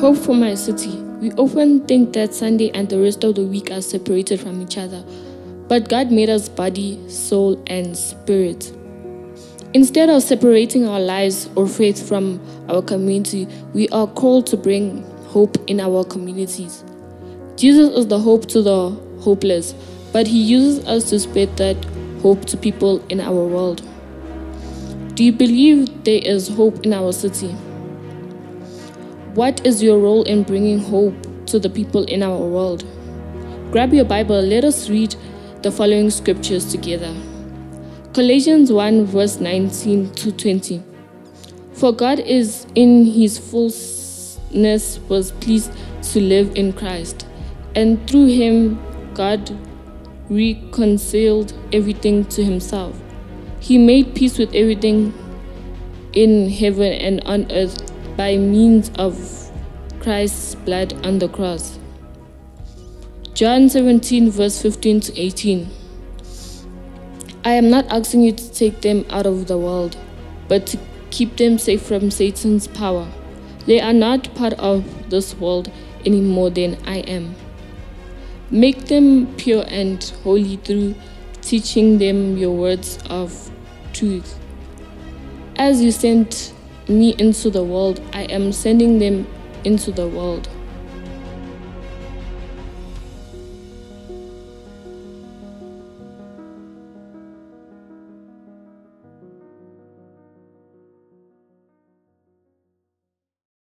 Hope for my city. We often think that Sunday and the rest of the week are separated from each other, but God made us body, soul, and spirit. Instead of separating our lives or faith from our community, we are called to bring hope in our communities. Jesus is the hope to the hopeless, but he uses us to spread that hope to people in our world. Do you believe there is hope in our city? What is your role in bringing hope to the people in our world? Grab your Bible, let us read the following scriptures together. Colossians 1, verse 19 to 20. For God is in his fullness was pleased to live in Christ, and through him God reconciled everything to himself. He made peace with everything in heaven and on earth by means of Christ's blood on the cross. John 17, verse 15 to 18. I am not asking you to take them out of the world, but to keep them safe from Satan's power. They are not part of this world any more than I am. Make them pure and holy through teaching them your words of truth. As you sent me into the world, I am sending them into the world.